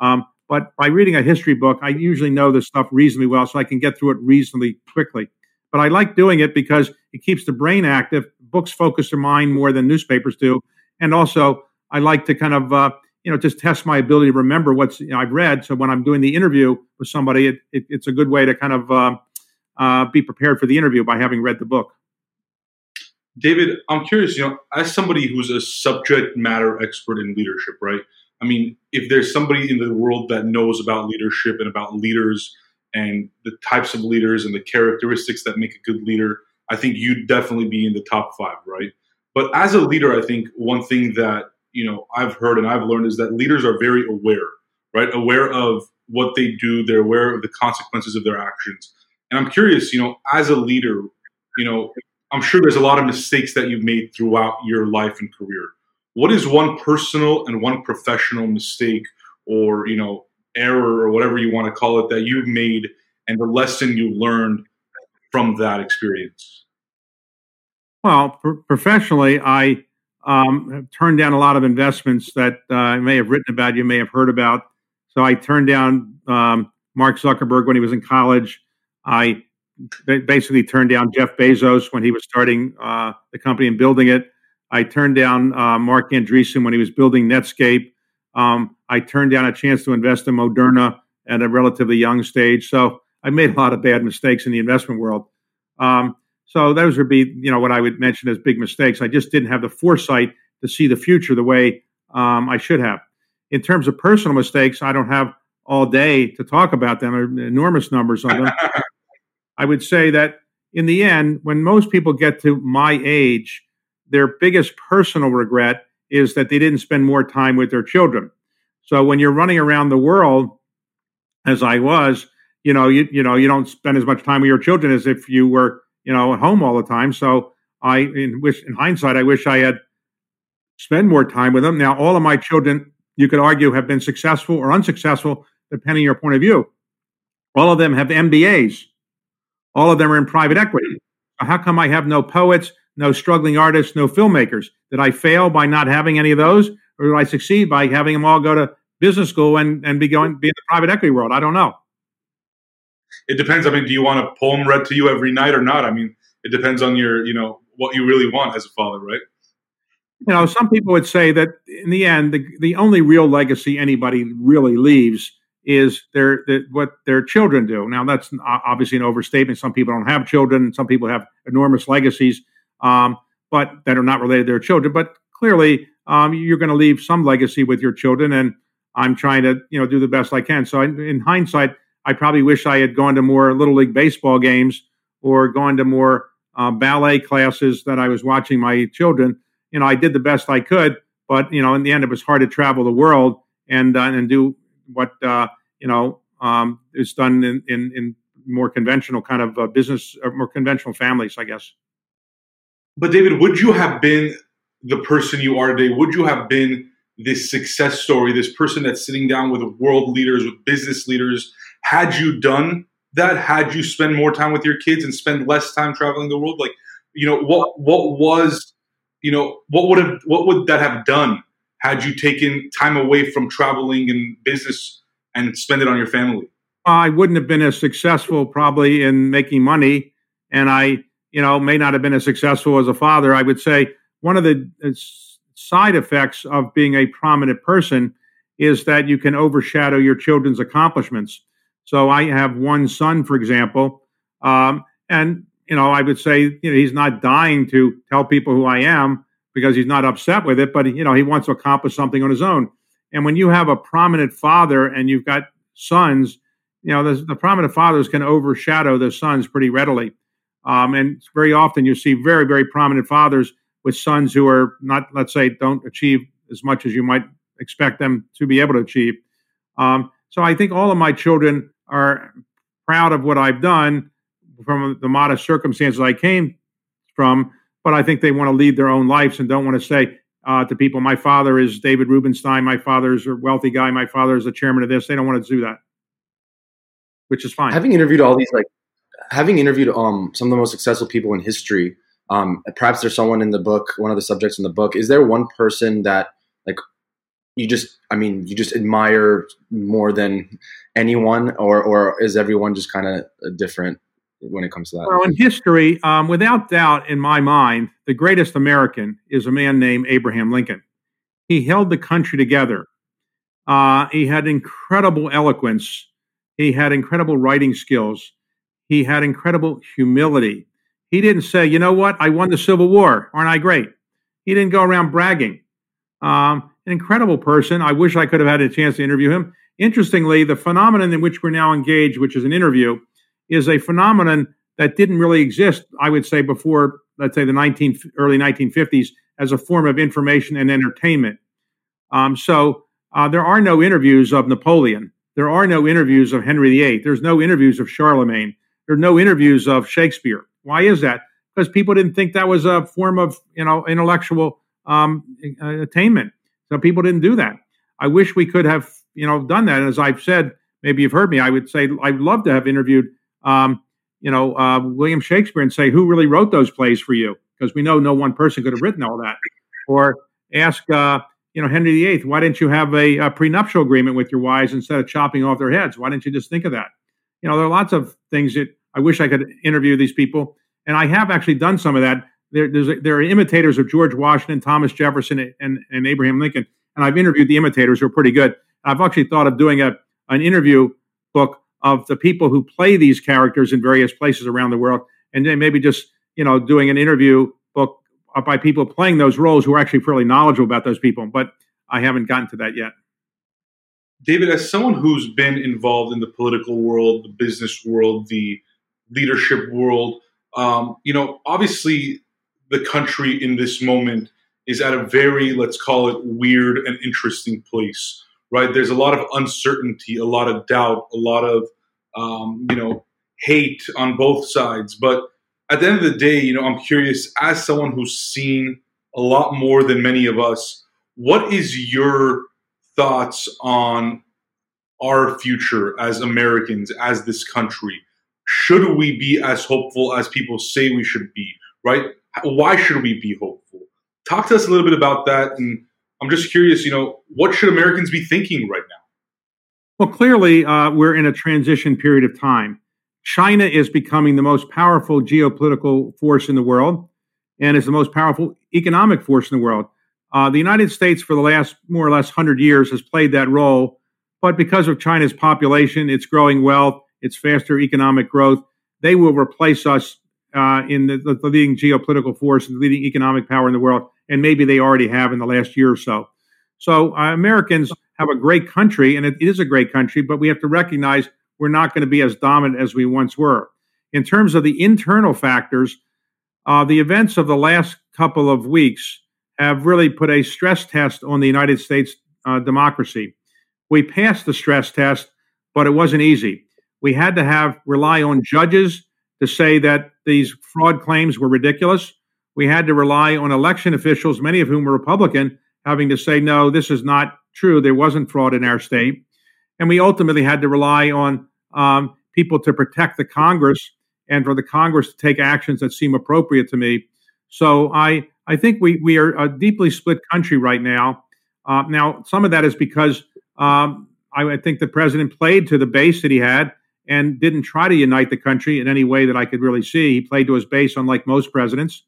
Um, but by reading a history book, I usually know this stuff reasonably well, so I can get through it reasonably quickly. But I like doing it because it keeps the brain active. Books focus the mind more than newspapers do, and also I like to kind of uh, you know just test my ability to remember what's you know, I've read. So when I'm doing the interview with somebody, it, it, it's a good way to kind of uh, uh, be prepared for the interview by having read the book. David, I'm curious. You know, as somebody who's a subject matter expert in leadership, right? I mean, if there's somebody in the world that knows about leadership and about leaders and the types of leaders and the characteristics that make a good leader, I think you'd definitely be in the top five, right? But as a leader, I think one thing that you know I've heard and I've learned is that leaders are very aware, right? Aware of what they do, they're aware of the consequences of their actions. And I'm curious, you know, as a leader, you know, I'm sure there's a lot of mistakes that you've made throughout your life and career. What is one personal and one professional mistake or, you know, error or whatever you want to call it that you've made and the lesson you learned from that experience? Well, professionally, I um, turned down a lot of investments that uh, I may have written about, you may have heard about. So I turned down um, Mark Zuckerberg when he was in college. I basically turned down Jeff Bezos when he was starting uh, the company and building it. I turned down uh, Marc Andreessen when he was building Netscape. Um, I turned down a chance to invest in Moderna at a relatively young stage. So I made a lot of bad mistakes in the investment world. Um, so those would be, you know, what I would mention as big mistakes. I just didn't have the foresight to see the future the way um, I should have. In terms of personal mistakes, I don't have all day to talk about them. Enormous numbers of them. I would say that in the end, when most people get to my age, their biggest personal regret is that they didn't spend more time with their children. So when you're running around the world, as I was, you know, you you know, you don't spend as much time with your children as if you were, you know, at home all the time. So I, in wish, in hindsight, I wish I had spent more time with them. Now, all of my children, you could argue, have been successful or unsuccessful, depending on your point of view. All of them have MBAs. All of them are in private equity. How come I have no poets, no struggling artists, no filmmakers? Did I fail by not having any of those, or did I succeed by having them all go to business school and, and be going be in the private equity world? I don't know it depends. I mean, do you want a poem read to you every night or not? I mean, it depends on your, you know, what you really want as a father, right? You know, some people would say that in the end, the, the only real legacy anybody really leaves is their, their what their children do. Now, that's obviously an overstatement. Some people don't have children. Some people have enormous legacies, um, but that are not related to their children. But clearly, um, you're going to leave some legacy with your children, and I'm trying to you know do the best I can. So, in, in hindsight, I probably wish I had gone to more little league baseball games or gone to more uh, ballet classes that I was watching my children. You know, I did the best I could, but you know, in the end, it was hard to travel the world and uh, and do what uh, you know um, is done in, in, in more conventional kind of uh, business or more conventional families, I guess. But David, would you have been the person you are today? Would you have been this success story, this person that's sitting down with world leaders, with business leaders, had you done that, had you spend more time with your kids and spend less time traveling the world, like you know what what was you know what would have what would that have done had you taken time away from traveling and business and spend it on your family? I wouldn't have been as successful probably in making money, and I you know may not have been as successful as a father. I would say one of the uh, side effects of being a prominent person is that you can overshadow your children's accomplishments. So I have one son, for example, um, and you know I would say you know he's not dying to tell people who I am because he's not upset with it, but you know he wants to accomplish something on his own. And when you have a prominent father and you've got sons, you know the, the prominent fathers can overshadow the sons pretty readily. Um, and very often you see very very prominent fathers with sons who are not, let's say, don't achieve as much as you might expect them to be able to achieve. Um, so I think all of my children are proud of what I've done from the modest circumstances I came from, but I think they want to lead their own lives and don't want to say uh, to people, my father is David Rubenstein, my father is a wealthy guy, my father is the chairman of this. They don't want to do that, which is fine. Having interviewed all these, like, having interviewed um, some of the most successful people in history, um, perhaps there's someone in the book, one of the subjects in the book. Is there one person that like you just i mean you just admire more than anyone or or is everyone just kind of different when it comes to that? Well in history um, without doubt in my mind the greatest american is a man named abraham lincoln. He held the country together. Uh, he had incredible eloquence. He had incredible writing skills he had incredible humility he didn't say you know what i won the civil war aren't i great he didn't go around bragging um, an incredible person. I wish I could have had a chance to interview him. Interestingly, the phenomenon in which we're now engaged, which is an interview, is a phenomenon that didn't really exist, I would say, before, let's say, the 19, early 1950s as a form of information and entertainment. Um, so uh, there are no interviews of Napoleon. There are no interviews of Henry VIII. There's no interviews of Charlemagne. There are no interviews of Shakespeare. Why is that? because people didn't think that was a form of you know intellectual um, attainment. So people didn't do that. I wish we could have you know done that. And as I've said, maybe you've heard me. I would say I'd love to have interviewed um, you know uh, William Shakespeare and say who really wrote those plays for you because we know no one person could have written all that. Or ask uh, you know Henry VIII, why didn't you have a, a prenuptial agreement with your wives instead of chopping off their heads? Why didn't you just think of that? You know, there are lots of things that I wish I could interview these people, and I have actually done some of that. There, there are imitators of George Washington, Thomas Jefferson, and, and Abraham Lincoln, and I've interviewed the imitators who are pretty good. I've actually thought of doing a an interview book of the people who play these characters in various places around the world, and then maybe just you know doing an interview book by people playing those roles who are actually fairly knowledgeable about those people. But I haven't gotten to that yet. David, as someone who's been involved in the political world, the business world, the leadership world, um, you know, obviously the country in this moment is at a very, let's call it, weird and interesting place, right? There's a lot of uncertainty, a lot of doubt, a lot of, um, you know, hate on both sides. But at the end of the day, you know, I'm curious, as someone who's seen a lot more than many of us, what is your thoughts on our future as Americans, as this country? Should we be as hopeful as people say we should be, right? Why should we be hopeful? Talk to us a little bit about that. And I'm just curious, you know, what should Americans be thinking right now? Well, clearly, uh, we're in a transition period of time. China is becoming the most powerful geopolitical force in the world and is the most powerful economic force in the world. Uh, the United States, for the last more or less 100 years, has played that role. But because of China's population, its growing wealth, its faster economic growth, they will replace us uh, in the, the, leading geopolitical force and the leading economic power in the world. And maybe they already have in the last year or so. So uh, Americans have a great country, and it is a great country, but we have to recognize we're not going to be as dominant as we once were. In terms of the internal factors, uh, the events of the last couple of weeks have really put a stress test on the United States uh, democracy. We passed the stress test, but it wasn't easy. We had to have rely on judges to say that these fraud claims were ridiculous. We had to rely on election officials, many of whom were Republican, having to say, no, this is not true. There wasn't fraud in our state. And we ultimately had to rely on um, people to protect the Congress and for the Congress to take actions that seem appropriate to me. So I I think we we are a deeply split country right now. Uh, now, some of that is because um, I, I, think the president played to the base that he had and didn't try to unite the country in any way that I could really see. He played to his base, unlike most presidents.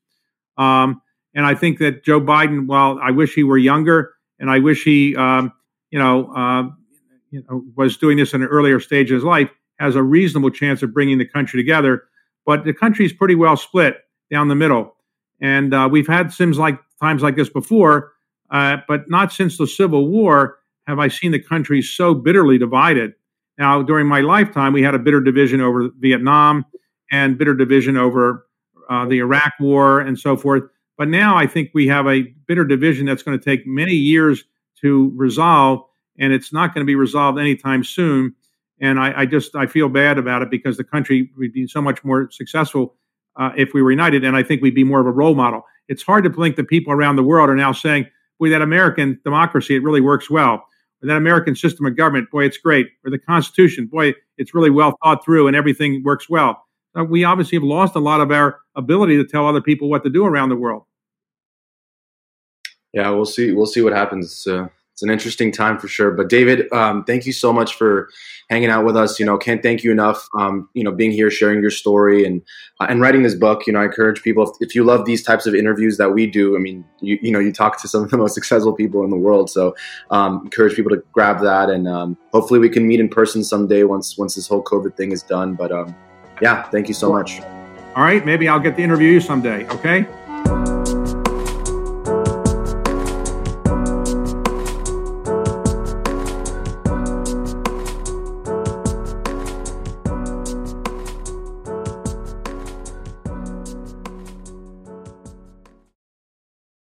Um, and I think that Joe Biden, while I wish he were younger, and I wish he, um, you know, uh, you know, was doing this in an earlier stage of his life, has a reasonable chance of bringing the country together. But the country is pretty well split down the middle. And uh, we've had sims like times like this before, uh, but not since the Civil War have I seen the country so bitterly divided. Now, during my lifetime, we had a bitter division over Vietnam and bitter division over uh, the Iraq War and so forth. But now I think we have a bitter division that's going to take many years to resolve, and it's not going to be resolved anytime soon. And I, I just I feel bad about it because the country would be so much more successful uh, if we were united. And I think we'd be more of a role model. It's hard to think that people around the world are now saying, boy, that American democracy, it really works well. That American system of government, boy, it's great. Or the Constitution, boy, it's really well thought through and everything works well. Uh, we obviously have lost a lot of our ability to tell other people what to do around the world. Yeah, we'll see. We'll see what happens. Uh, it's an interesting time for sure. But David, um, thank you so much for hanging out with us. You know, can't thank you enough. Um, you know, being here, sharing your story, and uh, and writing this book. You know, I encourage people if, if, you love these types of interviews that we do. I mean, you you know, you talk to some of the most successful people in the world. So, um, encourage people to grab that, and um, hopefully, we can meet in person someday once once this whole COVID thing is done. But um, yeah, thank you so much. All right, maybe I'll get to interview you someday. Okay.